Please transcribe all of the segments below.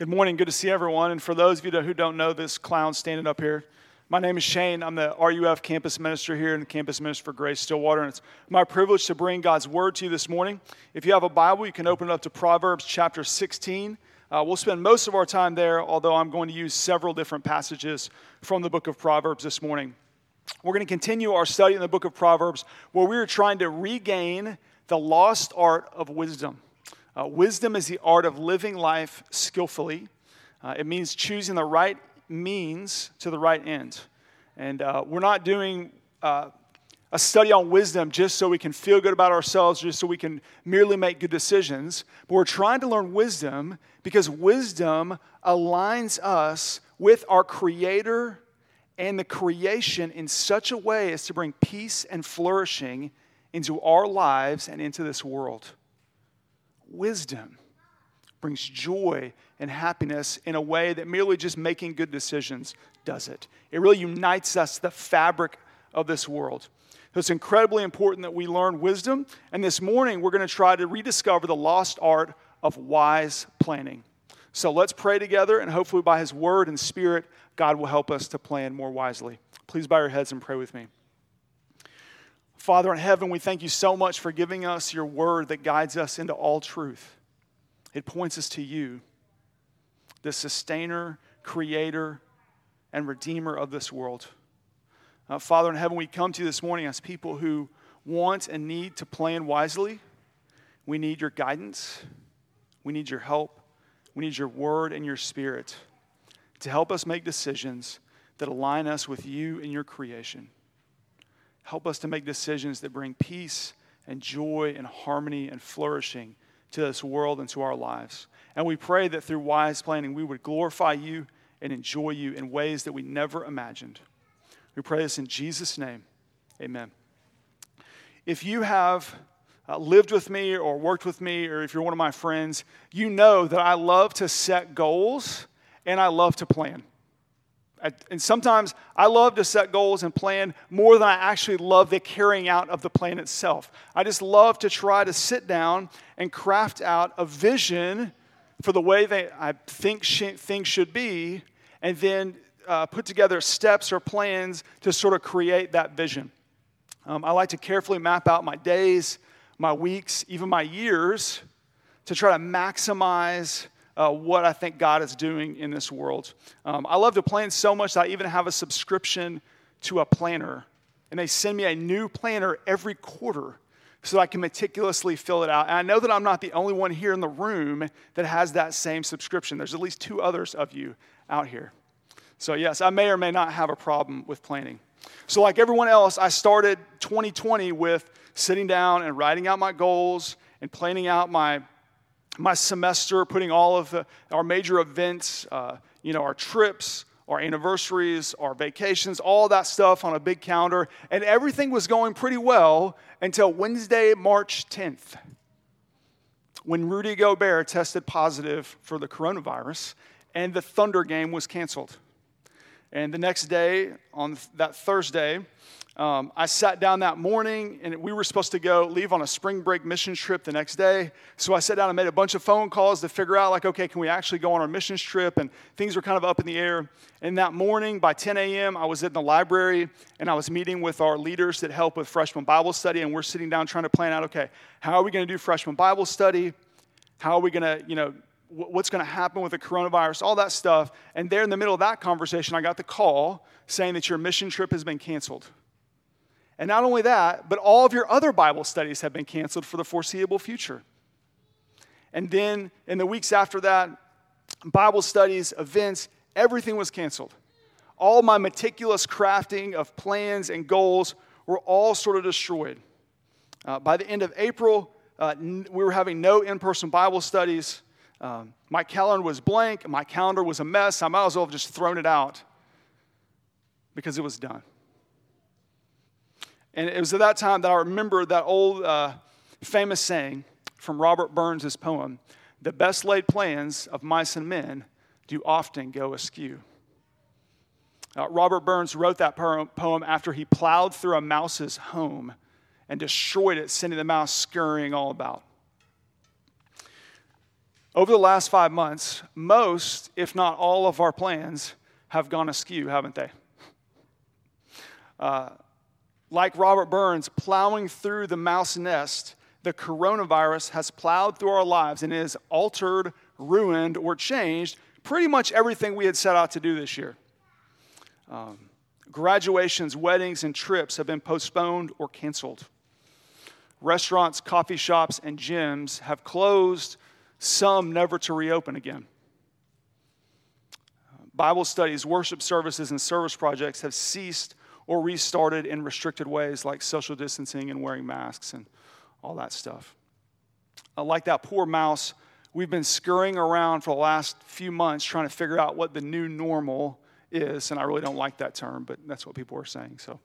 Good morning. Good to see everyone. And for those of you who don't know this clown standing up here, my name is Shane. I'm the RUF campus minister here and the campus minister for Grace Stillwater. And it's my privilege to bring God's word to you this morning. If you have a Bible, you can open it up to Proverbs chapter 16. Uh, we'll spend most of our time there, although I'm going to use several different passages from the book of Proverbs this morning. We're going to continue our study in the book of Proverbs where we are trying to regain the lost art of wisdom. Uh, wisdom is the art of living life skillfully. Uh, it means choosing the right means to the right end. And uh, we're not doing uh, a study on wisdom just so we can feel good about ourselves, just so we can merely make good decisions. But we're trying to learn wisdom because wisdom aligns us with our Creator and the creation in such a way as to bring peace and flourishing into our lives and into this world wisdom brings joy and happiness in a way that merely just making good decisions does it. It really unites us, the fabric of this world. So it's incredibly important that we learn wisdom. And this morning, we're going to try to rediscover the lost art of wise planning. So let's pray together, and hopefully, by His word and spirit, God will help us to plan more wisely. Please bow your heads and pray with me. Father in heaven, we thank you so much for giving us your word that guides us into all truth. It points us to you, the sustainer, creator, and redeemer of this world. Uh, Father in heaven, we come to you this morning as people who want and need to plan wisely. We need your guidance, we need your help, we need your word and your spirit to help us make decisions that align us with you and your creation. Help us to make decisions that bring peace and joy and harmony and flourishing to this world and to our lives. And we pray that through wise planning, we would glorify you and enjoy you in ways that we never imagined. We pray this in Jesus' name. Amen. If you have uh, lived with me or worked with me, or if you're one of my friends, you know that I love to set goals and I love to plan and sometimes I love to set goals and plan more than I actually love the carrying out of the plan itself. I just love to try to sit down and craft out a vision for the way that I think sh- things should be, and then uh, put together steps or plans to sort of create that vision. Um, I like to carefully map out my days, my weeks, even my years to try to maximize uh, what I think God is doing in this world. Um, I love to plan so much that I even have a subscription to a planner. And they send me a new planner every quarter so I can meticulously fill it out. And I know that I'm not the only one here in the room that has that same subscription. There's at least two others of you out here. So, yes, I may or may not have a problem with planning. So, like everyone else, I started 2020 with sitting down and writing out my goals and planning out my my semester, putting all of the, our major events, uh, you know, our trips, our anniversaries, our vacations, all that stuff on a big calendar. And everything was going pretty well until Wednesday, March 10th, when Rudy Gobert tested positive for the coronavirus and the Thunder game was canceled. And the next day, on that Thursday, um, I sat down that morning and we were supposed to go leave on a spring break mission trip the next day. So I sat down and made a bunch of phone calls to figure out, like, okay, can we actually go on our missions trip? And things were kind of up in the air. And that morning by 10 a.m., I was in the library and I was meeting with our leaders that help with freshman Bible study. And we're sitting down trying to plan out, okay, how are we going to do freshman Bible study? How are we going to, you know, what's going to happen with the coronavirus, all that stuff. And there in the middle of that conversation, I got the call saying that your mission trip has been canceled. And not only that, but all of your other Bible studies have been canceled for the foreseeable future. And then in the weeks after that, Bible studies, events, everything was canceled. All my meticulous crafting of plans and goals were all sort of destroyed. Uh, by the end of April, uh, n- we were having no in person Bible studies. Um, my calendar was blank. My calendar was a mess. I might as well have just thrown it out because it was done. And it was at that time that I remember that old uh, famous saying from Robert Burns' poem The best laid plans of mice and men do often go askew. Uh, Robert Burns wrote that poem after he plowed through a mouse's home and destroyed it, sending the mouse scurrying all about. Over the last five months, most, if not all, of our plans have gone askew, haven't they? Uh, like Robert Burns plowing through the mouse nest, the coronavirus has plowed through our lives and has altered, ruined, or changed pretty much everything we had set out to do this year. Um, graduations, weddings, and trips have been postponed or canceled. Restaurants, coffee shops, and gyms have closed, some never to reopen again. Bible studies, worship services, and service projects have ceased or restarted in restricted ways like social distancing and wearing masks and all that stuff. Uh, like that poor mouse, we've been scurrying around for the last few months trying to figure out what the new normal is. And I really don't like that term, but that's what people are saying. So,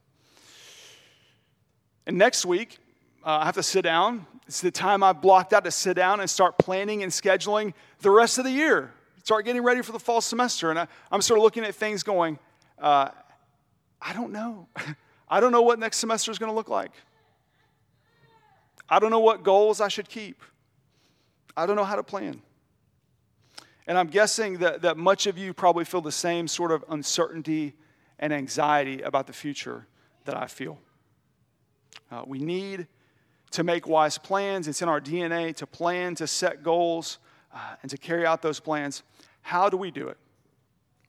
and next week, uh, I have to sit down. It's the time I've blocked out to sit down and start planning and scheduling the rest of the year. Start getting ready for the fall semester. And I, am sort of looking at things going, uh, I don't know. I don't know what next semester is going to look like. I don't know what goals I should keep. I don't know how to plan. And I'm guessing that, that much of you probably feel the same sort of uncertainty and anxiety about the future that I feel. Uh, we need to make wise plans. It's in our DNA to plan, to set goals, uh, and to carry out those plans. How do we do it?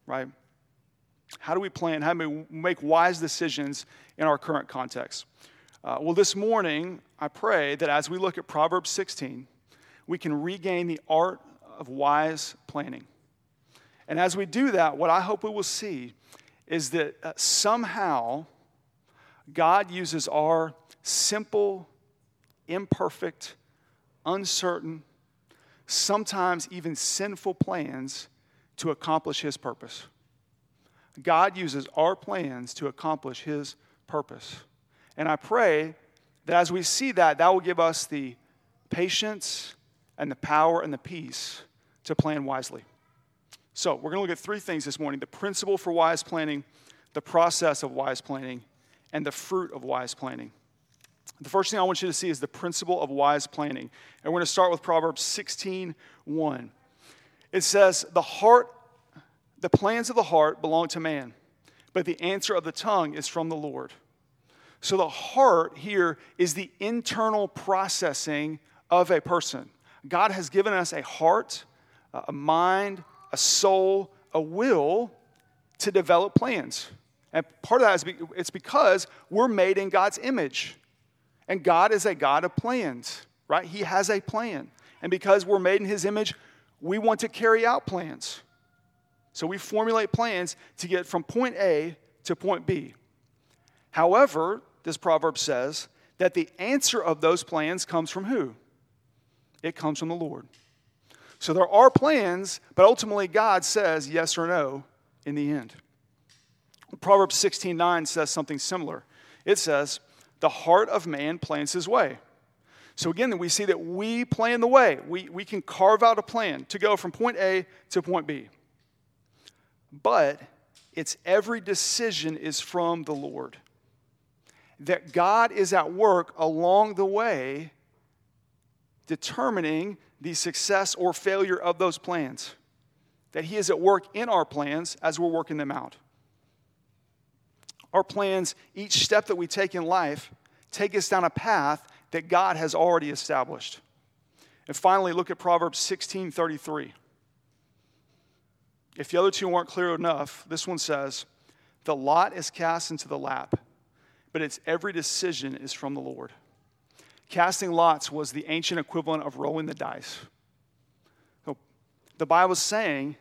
Right? How do we plan? How do we make wise decisions in our current context? Uh, well, this morning, I pray that as we look at Proverbs 16, we can regain the art of wise planning. And as we do that, what I hope we will see is that uh, somehow God uses our simple, imperfect, uncertain, sometimes even sinful plans to accomplish His purpose. God uses our plans to accomplish His purpose. And I pray that as we see that, that will give us the patience and the power and the peace to plan wisely. So, we're going to look at three things this morning the principle for wise planning, the process of wise planning, and the fruit of wise planning. The first thing I want you to see is the principle of wise planning. And we're going to start with Proverbs 16 1. It says, The heart the plans of the heart belong to man, but the answer of the tongue is from the Lord. So the heart here is the internal processing of a person. God has given us a heart, a mind, a soul, a will to develop plans. And part of that is it's because we're made in God's image. And God is a God of plans, right? He has a plan. And because we're made in his image, we want to carry out plans. So we formulate plans to get from point A to point B. However, this proverb says that the answer of those plans comes from who? It comes from the Lord. So there are plans, but ultimately God says yes or no in the end. Proverbs 16:9 says something similar. It says, "The heart of man plans his way." So again, we see that we plan the way. We, we can carve out a plan to go from point A to point B but its every decision is from the Lord. That God is at work along the way, determining the success or failure of those plans. That He is at work in our plans as we're working them out. Our plans, each step that we take in life, take us down a path that God has already established. And finally, look at Proverbs 16 33. If the other two weren't clear enough, this one says, The lot is cast into the lap, but its every decision is from the Lord. Casting lots was the ancient equivalent of rolling the dice. So the Bible is saying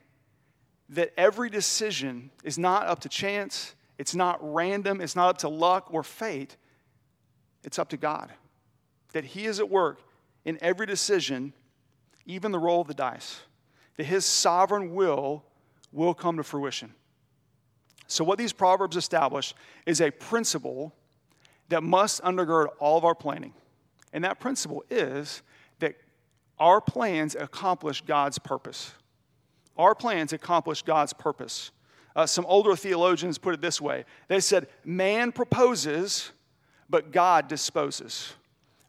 that every decision is not up to chance, it's not random, it's not up to luck or fate, it's up to God. That He is at work in every decision, even the roll of the dice. That His sovereign will will come to fruition. So, what these proverbs establish is a principle that must undergird all of our planning. And that principle is that our plans accomplish God's purpose. Our plans accomplish God's purpose. Uh, some older theologians put it this way they said, Man proposes, but God disposes.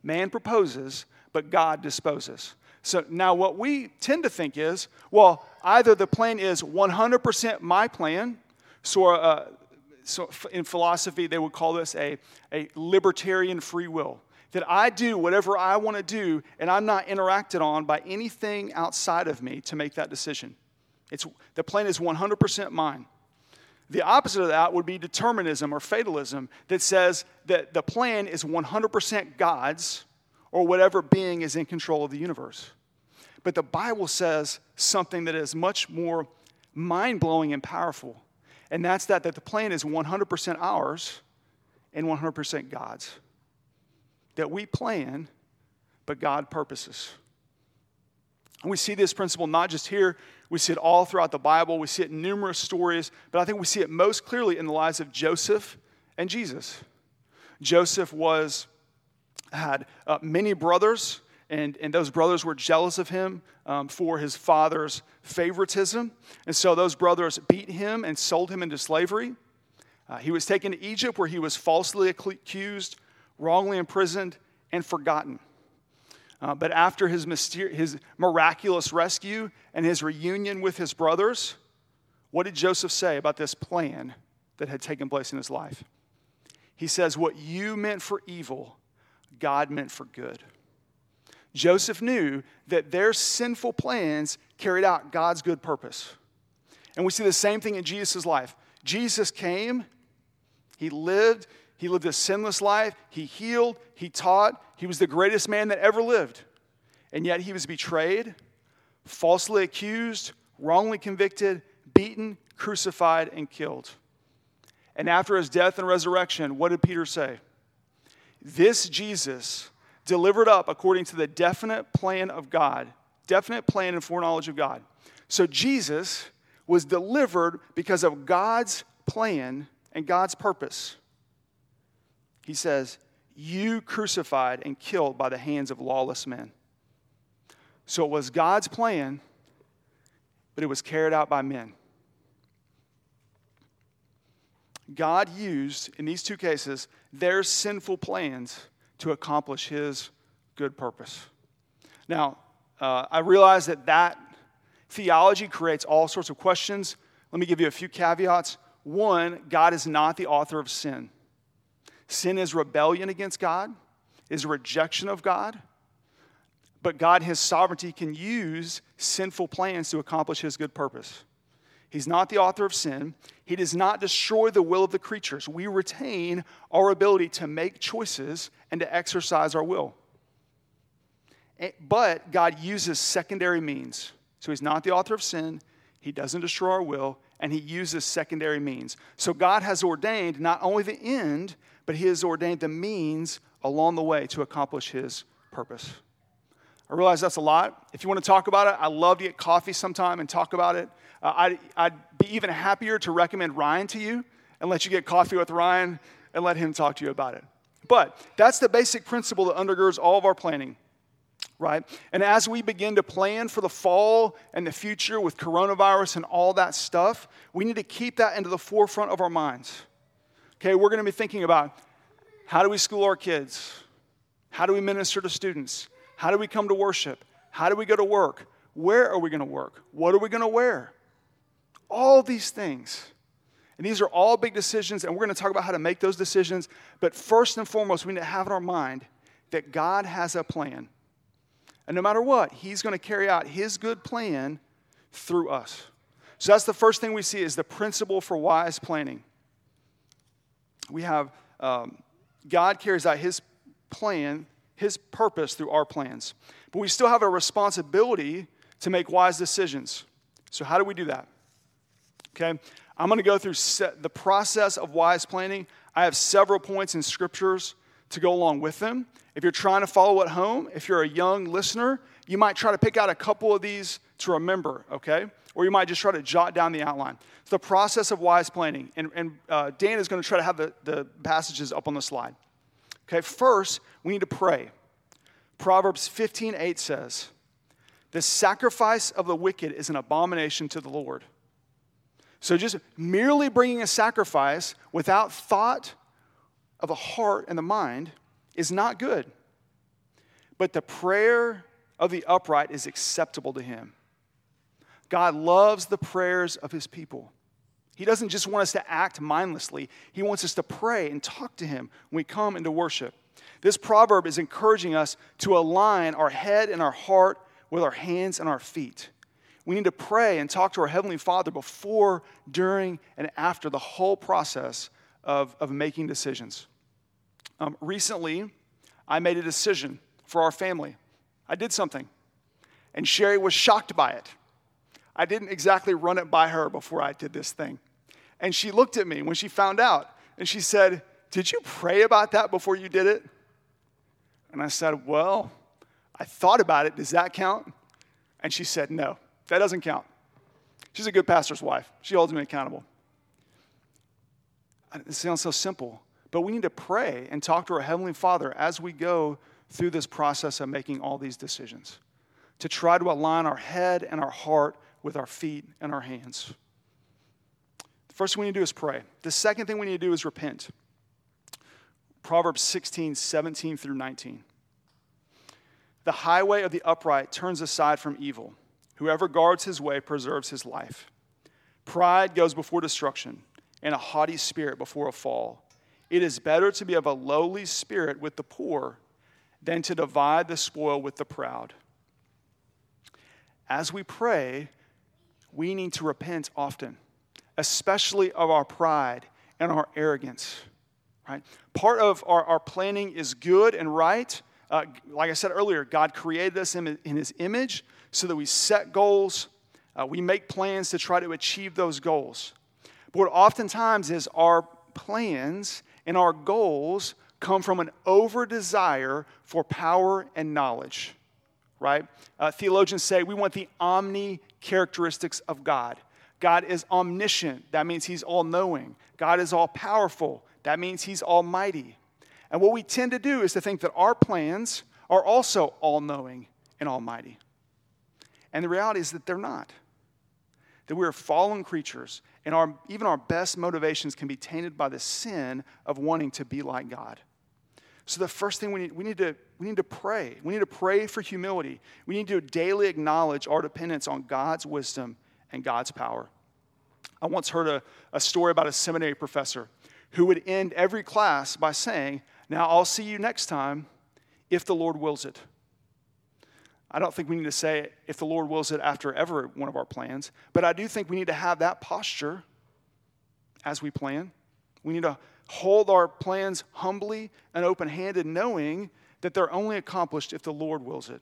Man proposes, but God disposes. So now what we tend to think is, well, either the plan is 100% my plan, so, uh, so in philosophy they would call this a, a libertarian free will. That I do whatever I want to do, and I'm not interacted on by anything outside of me to make that decision. It's, the plan is 100% mine. The opposite of that would be determinism or fatalism that says that the plan is 100% God's or whatever being is in control of the universe. But the Bible says something that is much more mind blowing and powerful, and that's that, that the plan is 100% ours and 100% God's. That we plan, but God purposes. And we see this principle not just here, we see it all throughout the Bible. We see it in numerous stories, but I think we see it most clearly in the lives of Joseph and Jesus. Joseph was had uh, many brothers, and, and those brothers were jealous of him um, for his father's favoritism. And so those brothers beat him and sold him into slavery. Uh, he was taken to Egypt, where he was falsely accused, wrongly imprisoned, and forgotten. Uh, but after his, myster- his miraculous rescue and his reunion with his brothers, what did Joseph say about this plan that had taken place in his life? He says, What you meant for evil, God meant for good. Joseph knew that their sinful plans carried out God's good purpose. And we see the same thing in Jesus' life. Jesus came, he lived, he lived a sinless life. He healed. He taught. He was the greatest man that ever lived. And yet he was betrayed, falsely accused, wrongly convicted, beaten, crucified, and killed. And after his death and resurrection, what did Peter say? This Jesus, delivered up according to the definite plan of God, definite plan and foreknowledge of God. So Jesus was delivered because of God's plan and God's purpose. He says, You crucified and killed by the hands of lawless men. So it was God's plan, but it was carried out by men. God used, in these two cases, their sinful plans to accomplish his good purpose. Now, uh, I realize that that theology creates all sorts of questions. Let me give you a few caveats. One, God is not the author of sin. Sin is rebellion against God, is rejection of God. But God, His sovereignty, can use sinful plans to accomplish His good purpose. He's not the author of sin. He does not destroy the will of the creatures. We retain our ability to make choices and to exercise our will. Eh, but God uses secondary means. So He's not the author of sin. He doesn't destroy our will, and He uses secondary means. So God has ordained not only the end, but He has ordained the means along the way to accomplish His purpose. I realize that's a lot. If you want to talk about it, I love to get coffee sometime and talk about it. Uh, I'd, I'd be even happier to recommend Ryan to you and let you get coffee with Ryan and let him talk to you about it. But that's the basic principle that undergirds all of our planning, right? And as we begin to plan for the fall and the future with coronavirus and all that stuff, we need to keep that into the forefront of our minds. Okay, we're going to be thinking about how do we school our kids? How do we minister to students? How do we come to worship? How do we go to work? Where are we going to work? What are we going to wear? All these things. And these are all big decisions, and we're going to talk about how to make those decisions. But first and foremost, we need to have in our mind that God has a plan. And no matter what, He's going to carry out His good plan through us. So that's the first thing we see is the principle for wise planning. We have um, God carries out His plan, His purpose through our plans. But we still have a responsibility to make wise decisions. So, how do we do that? Okay, I'm going to go through the process of wise planning. I have several points in scriptures to go along with them. If you're trying to follow at home, if you're a young listener, you might try to pick out a couple of these to remember, okay? Or you might just try to jot down the outline. It's the process of wise planning. And, and uh, Dan is going to try to have the, the passages up on the slide. Okay, first, we need to pray. Proverbs 15 8 says, The sacrifice of the wicked is an abomination to the Lord so just merely bringing a sacrifice without thought of the heart and the mind is not good. But the prayer of the upright is acceptable to him. God loves the prayers of his people. He doesn't just want us to act mindlessly, he wants us to pray and talk to him when we come into worship. This proverb is encouraging us to align our head and our heart with our hands and our feet. We need to pray and talk to our Heavenly Father before, during, and after the whole process of, of making decisions. Um, recently, I made a decision for our family. I did something, and Sherry was shocked by it. I didn't exactly run it by her before I did this thing. And she looked at me when she found out, and she said, Did you pray about that before you did it? And I said, Well, I thought about it. Does that count? And she said, No, that doesn't count. She's a good pastor's wife. She holds me accountable. It sounds so simple, but we need to pray and talk to our Heavenly Father as we go through this process of making all these decisions to try to align our head and our heart with our feet and our hands. First thing we need to do is pray. The second thing we need to do is repent. Proverbs 16, 17 through 19. The highway of the upright turns aside from evil. Whoever guards his way preserves his life. Pride goes before destruction, and a haughty spirit before a fall. It is better to be of a lowly spirit with the poor than to divide the spoil with the proud. As we pray, we need to repent often, especially of our pride and our arrogance. Right? Part of our, our planning is good and right. Uh, like I said earlier, God created us in, in His image so that we set goals, uh, we make plans to try to achieve those goals. But what oftentimes is our plans and our goals come from an over desire for power and knowledge, right? Uh, theologians say we want the omni characteristics of God. God is omniscient, that means He's all knowing. God is all powerful, that means He's almighty. And what we tend to do is to think that our plans are also all knowing and almighty. And the reality is that they're not. That we are fallen creatures, and our, even our best motivations can be tainted by the sin of wanting to be like God. So, the first thing we need, we need, to, we need to pray. We need to pray for humility. We need to daily acknowledge our dependence on God's wisdom and God's power. I once heard a, a story about a seminary professor who would end every class by saying, Now I'll see you next time if the Lord wills it. I don't think we need to say if the Lord wills it after every one of our plans, but I do think we need to have that posture as we plan. We need to hold our plans humbly and open handed, knowing that they're only accomplished if the Lord wills it.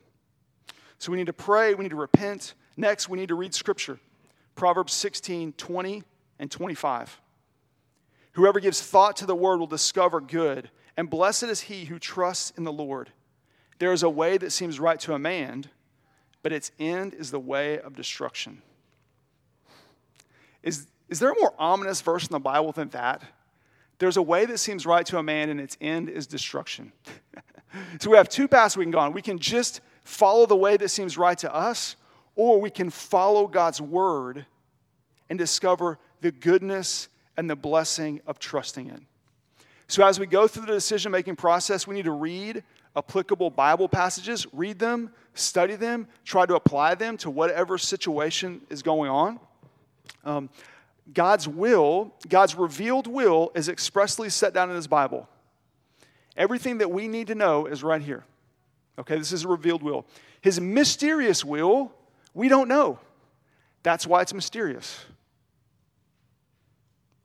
So we need to pray, we need to repent. Next, we need to read Scripture Proverbs 16, 20, and 25. Whoever gives thought to the word will discover good, and blessed is he who trusts in the Lord. There is a way that seems right to a man, but its end is the way of destruction. Is, is there a more ominous verse in the Bible than that? There's a way that seems right to a man, and its end is destruction. so we have two paths we can go on. We can just follow the way that seems right to us, or we can follow God's word and discover the goodness and the blessing of trusting it. So, as we go through the decision making process, we need to read applicable Bible passages, read them, study them, try to apply them to whatever situation is going on. Um, God's will, God's revealed will, is expressly set down in His Bible. Everything that we need to know is right here. Okay, this is a revealed will. His mysterious will, we don't know. That's why it's mysterious.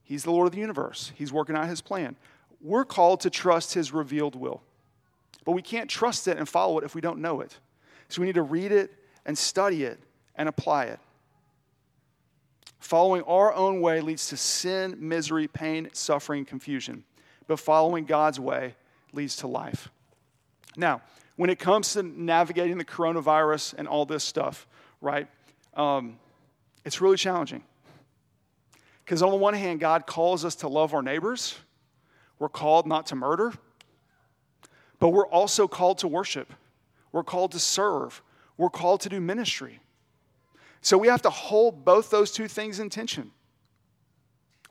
He's the Lord of the universe, He's working out His plan. We're called to trust His revealed will. But we can't trust it and follow it if we don't know it. So we need to read it and study it and apply it. Following our own way leads to sin, misery, pain, suffering, confusion. But following God's way leads to life. Now, when it comes to navigating the coronavirus and all this stuff, right, um, it's really challenging. Because on the one hand, God calls us to love our neighbors, we're called not to murder, but we're also called to worship, we're called to serve, we're called to do ministry. So we have to hold both those two things in tension.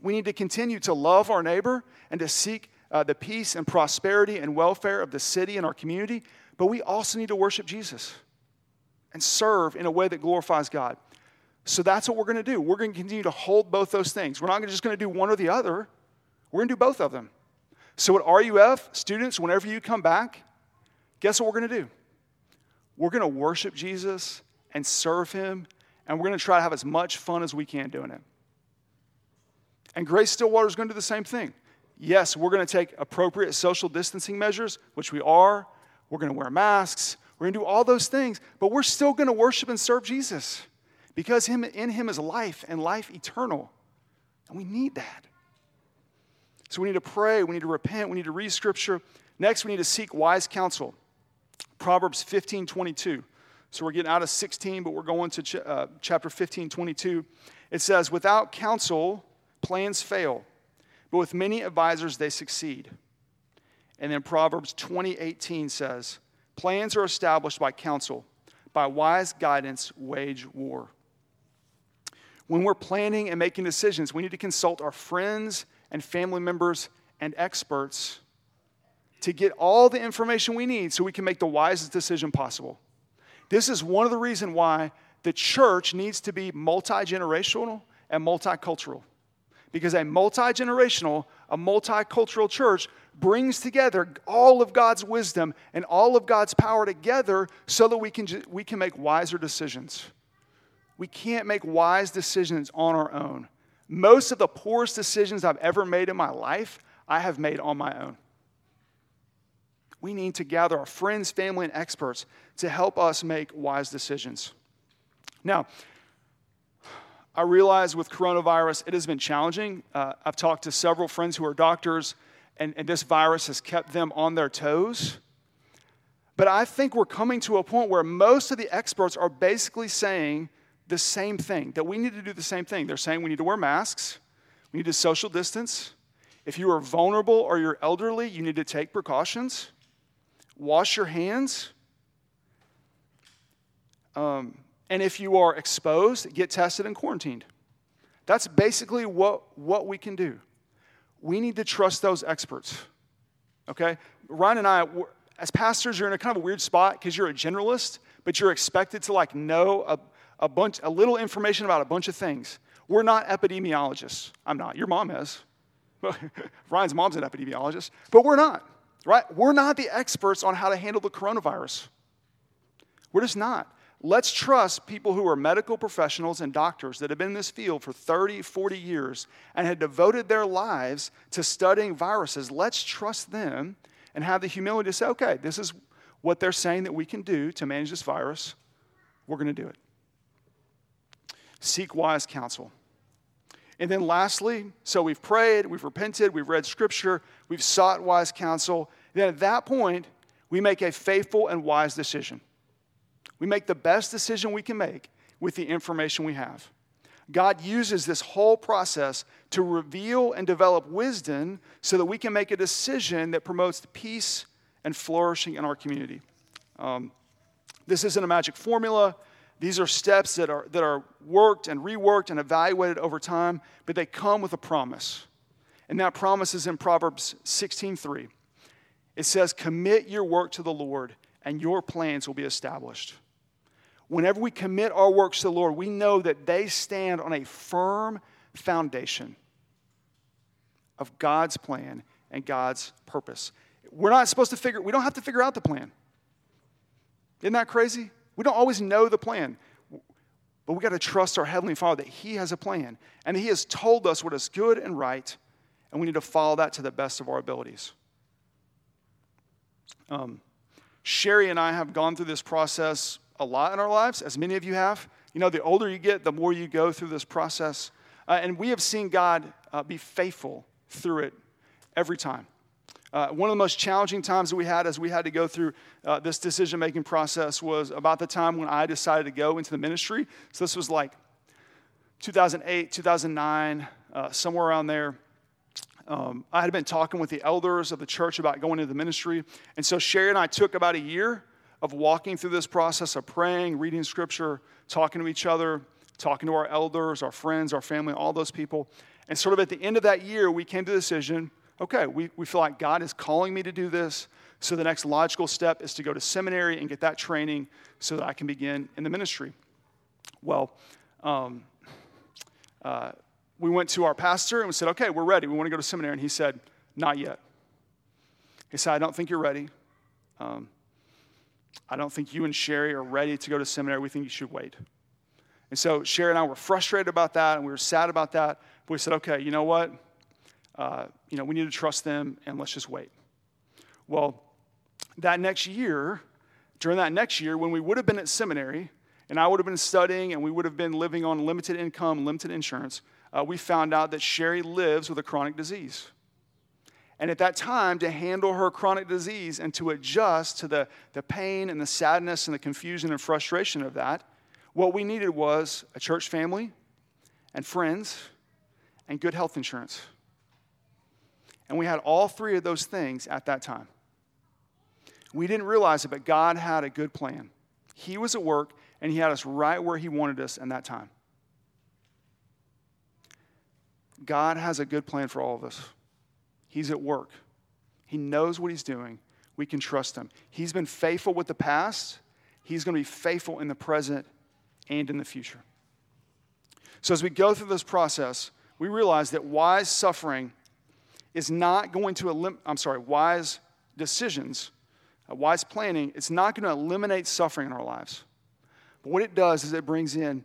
We need to continue to love our neighbor and to seek uh, the peace and prosperity and welfare of the city and our community, but we also need to worship Jesus. And serve in a way that glorifies God. So that's what we're going to do. We're going to continue to hold both those things. We're not just going to do one or the other, we're going to do both of them. So at RUF, students, whenever you come back, guess what we're going to do? We're going to worship Jesus and serve him, and we're going to try to have as much fun as we can doing it. And Grace Stillwater is going to do the same thing. Yes, we're going to take appropriate social distancing measures, which we are. We're going to wear masks. We're going to do all those things, but we're still going to worship and serve Jesus because him, in him is life and life eternal. And we need that. So we need to pray, we need to repent, we need to read scripture. Next, we need to seek wise counsel. Proverbs 15 22. So we're getting out of 16, but we're going to ch- uh, chapter 15 22. It says, Without counsel, plans fail, but with many advisors, they succeed. And then Proverbs 20 18 says, Plans are established by counsel, by wise guidance, wage war. When we're planning and making decisions, we need to consult our friends and family members and experts to get all the information we need so we can make the wisest decision possible. This is one of the reasons why the church needs to be multi generational and multicultural. Because a multi generational, a multicultural church brings together all of God's wisdom and all of God's power together so that we can, we can make wiser decisions. We can't make wise decisions on our own. Most of the poorest decisions I've ever made in my life, I have made on my own. We need to gather our friends, family, and experts to help us make wise decisions. Now, I realize with coronavirus, it has been challenging. Uh, I've talked to several friends who are doctors, and, and this virus has kept them on their toes. But I think we're coming to a point where most of the experts are basically saying the same thing that we need to do the same thing. They're saying we need to wear masks, we need to social distance. If you are vulnerable or you're elderly, you need to take precautions wash your hands. Um, and if you are exposed, get tested and quarantined. That's basically what, what we can do. We need to trust those experts. Okay? Ryan and I, as pastors, you're in a kind of a weird spot because you're a generalist, but you're expected to like know a, a bunch, a little information about a bunch of things. We're not epidemiologists. I'm not. Your mom is. Ryan's mom's an epidemiologist, but we're not right? We're not the experts on how to handle the coronavirus. We're just not. Let's trust people who are medical professionals and doctors that have been in this field for 30, 40 years and had devoted their lives to studying viruses. Let's trust them and have the humility to say, okay, this is what they're saying that we can do to manage this virus. We're going to do it. Seek wise counsel. And then lastly, so we've prayed, we've repented, we've read scripture, we've sought wise counsel. Then at that point, we make a faithful and wise decision. We make the best decision we can make with the information we have. God uses this whole process to reveal and develop wisdom so that we can make a decision that promotes peace and flourishing in our community. Um, this isn't a magic formula. These are steps that are, that are worked and reworked and evaluated over time, but they come with a promise. And that promise is in Proverbs 16:3. It says, "Commit your work to the Lord, and your plans will be established." Whenever we commit our works to the Lord, we know that they stand on a firm foundation of God's plan and God's purpose. We're not supposed to figure, we don't have to figure out the plan. Isn't that crazy? We don't always know the plan, but we got to trust our Heavenly Father that He has a plan and He has told us what is good and right, and we need to follow that to the best of our abilities. Um, Sherry and I have gone through this process a lot in our lives, as many of you have. You know, the older you get, the more you go through this process. Uh, and we have seen God uh, be faithful through it every time. Uh, one of the most challenging times that we had as we had to go through uh, this decision making process was about the time when I decided to go into the ministry. So this was like 2008, 2009, uh, somewhere around there. Um, I had been talking with the elders of the church about going into the ministry. And so Sherry and I took about a year of walking through this process of praying, reading scripture, talking to each other, talking to our elders, our friends, our family, all those people. And sort of at the end of that year, we came to the decision okay, we, we feel like God is calling me to do this. So the next logical step is to go to seminary and get that training so that I can begin in the ministry. Well, um, uh, we went to our pastor and we said, okay, we're ready. We want to go to seminary. And he said, not yet. He said, I don't think you're ready. Um, I don't think you and Sherry are ready to go to seminary. We think you should wait. And so Sherry and I were frustrated about that and we were sad about that. But we said, okay, you know what? Uh, you know, we need to trust them and let's just wait. Well, that next year, during that next year, when we would have been at seminary and I would have been studying and we would have been living on limited income, limited insurance, uh, we found out that Sherry lives with a chronic disease. And at that time, to handle her chronic disease and to adjust to the, the pain and the sadness and the confusion and frustration of that, what we needed was a church family and friends and good health insurance. And we had all three of those things at that time. We didn't realize it, but God had a good plan. He was at work, and He had us right where He wanted us in that time. God has a good plan for all of us. He's at work, He knows what He's doing. We can trust Him. He's been faithful with the past, He's going to be faithful in the present and in the future. So, as we go through this process, we realize that wise suffering is not going to eliminate, I'm sorry, wise decisions uh, wise planning, it's not going to eliminate suffering in our lives. But what it does is it brings in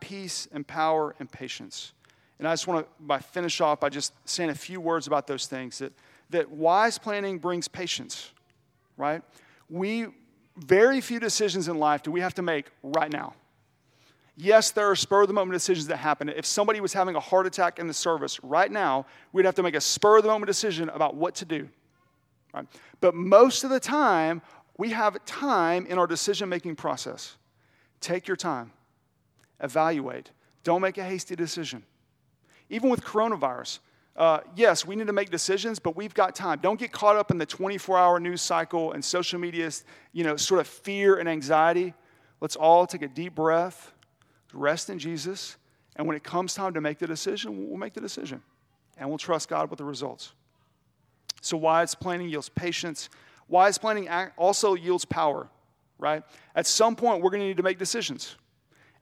peace and power and patience. And I just want to finish off by just saying a few words about those things that, that wise planning brings patience, right? We very few decisions in life do we have to make right now. Yes, there are spur of the moment decisions that happen. If somebody was having a heart attack in the service right now, we'd have to make a spur of the moment decision about what to do. Right? But most of the time, we have time in our decision making process. Take your time, evaluate, don't make a hasty decision. Even with coronavirus, uh, yes, we need to make decisions, but we've got time. Don't get caught up in the 24 hour news cycle and social media's, you know, sort of fear and anxiety. Let's all take a deep breath, rest in Jesus, and when it comes time to make the decision, we'll make the decision. And we'll trust God with the results. So, wise planning yields patience. Wise planning also yields power, right? At some point, we're going to need to make decisions.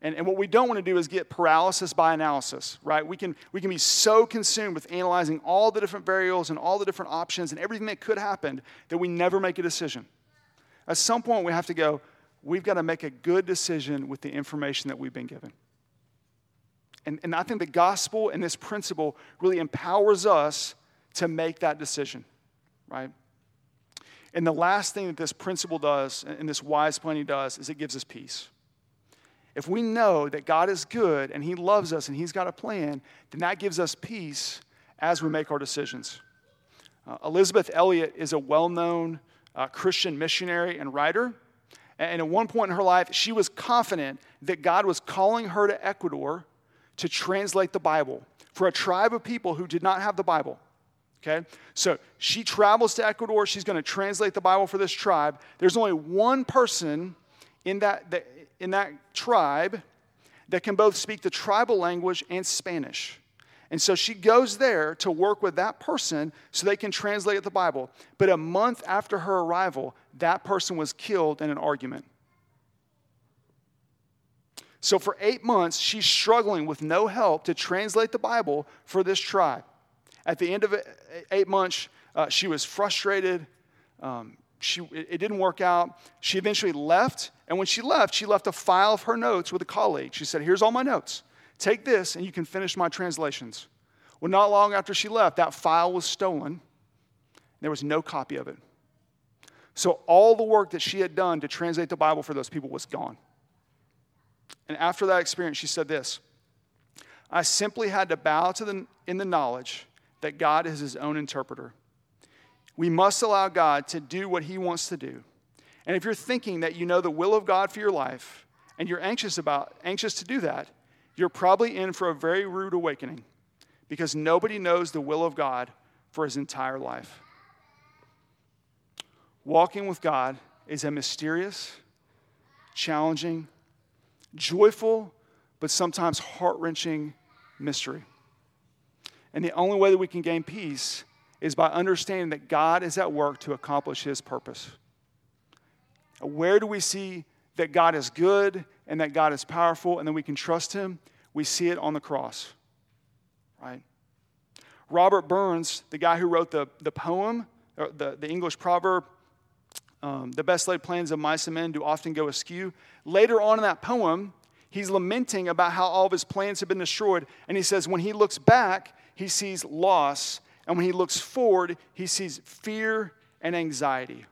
And, and what we don't want to do is get paralysis by analysis, right? We can, we can be so consumed with analyzing all the different variables and all the different options and everything that could happen that we never make a decision. At some point, we have to go, we've got to make a good decision with the information that we've been given. And, and I think the gospel and this principle really empowers us to make that decision right? And the last thing that this principle does, and this wise planning does, is it gives us peace. If we know that God is good and He loves us and He's got a plan, then that gives us peace as we make our decisions. Uh, Elisabeth Elliot is a well known uh, Christian missionary and writer. And at one point in her life, she was confident that God was calling her to Ecuador to translate the Bible for a tribe of people who did not have the Bible. Okay? So she travels to Ecuador. She's going to translate the Bible for this tribe. There's only one person in that, that, in that tribe that can both speak the tribal language and Spanish. And so she goes there to work with that person so they can translate the Bible. But a month after her arrival, that person was killed in an argument. So for eight months, she's struggling with no help to translate the Bible for this tribe. At the end of eight months, uh, she was frustrated. Um, she, it, didn't work out. She eventually left. And when she left, she left a file of her notes with a colleague. She said, Here's all my notes. Take this, and you can finish my translations. Well, not long after she left, that file was stolen. There was no copy of it. So all the work that she had done to translate the Bible for those people was gone. And after that experience, she said this I simply had to bow to the, in the knowledge that God is his own interpreter. We must allow God to do what he wants to do. And if you're thinking that you know the will of God for your life and you're anxious about anxious to do that, you're probably in for a very rude awakening because nobody knows the will of God for his entire life. Walking with God is a mysterious, challenging, joyful, but sometimes heart wrenching mystery. And the only way that we can gain peace is by understanding that God is at work to accomplish his purpose. Where do we see that God is good and that God is powerful and that we can trust him? We see it on the cross, right? Robert Burns, the guy who wrote the, the poem, the, the English proverb, um, the best laid plans of mice and men do often go askew. Later on in that poem, he's lamenting about how all of his plans have been destroyed. And he says, when he looks back, he sees loss. And when he looks forward, he sees fear and anxiety.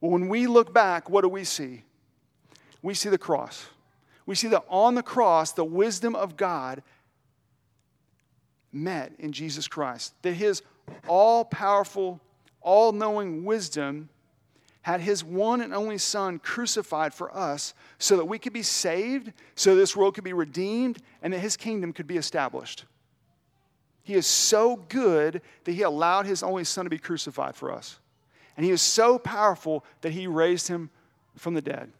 Well, when we look back, what do we see? We see the cross. We see that on the cross, the wisdom of God met in Jesus Christ. That his all powerful, all knowing wisdom had his one and only Son crucified for us so that we could be saved, so this world could be redeemed, and that his kingdom could be established. He is so good that he allowed his only Son to be crucified for us. And he is so powerful that he raised him from the dead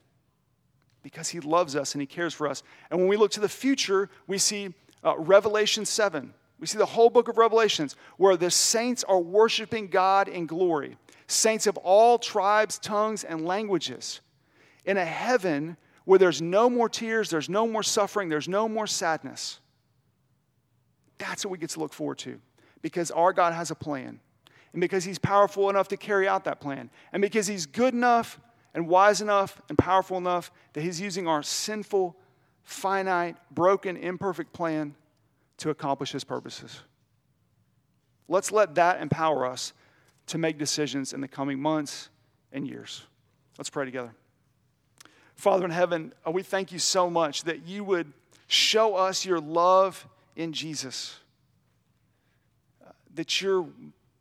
because he loves us and he cares for us. And when we look to the future, we see uh, Revelation 7. We see the whole book of Revelations where the saints are worshiping God in glory. Saints of all tribes, tongues, and languages in a heaven where there's no more tears, there's no more suffering, there's no more sadness. That's what we get to look forward to because our God has a plan. And because He's powerful enough to carry out that plan. And because He's good enough and wise enough and powerful enough that He's using our sinful, finite, broken, imperfect plan to accomplish His purposes. Let's let that empower us to make decisions in the coming months and years. Let's pray together. Father in heaven, uh, we thank you so much that you would show us your love in Jesus, uh, that your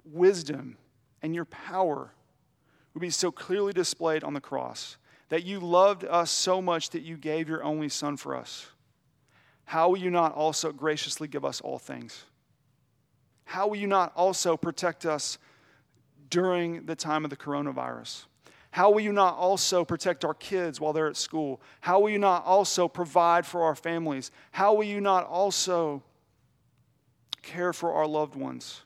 wisdom and your power would be so clearly displayed on the cross, that you loved us so much that you gave your only Son for us how will you not also graciously give us all things? How will you not also protect us during the time of the coronavirus? How will you not also protect our kids while they're at school? How will you not also provide for our families? How will you not also care for our loved ones?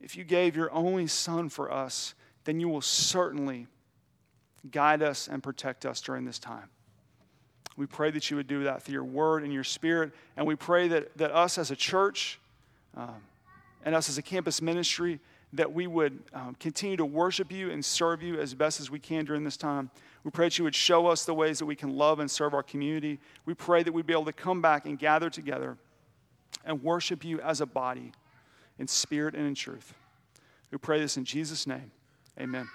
If you gave your only son for us, then you will certainly guide us and protect us during this time. We pray that you would do that through your word and your spirit. And we pray that, that us as a church um, and us as a campus ministry, that we would um, continue to worship you and serve you as best as we can during this time. We pray that you would show us the ways that we can love and serve our community. We pray that we'd be able to come back and gather together and worship you as a body in spirit and in truth. We pray this in Jesus' name. Amen.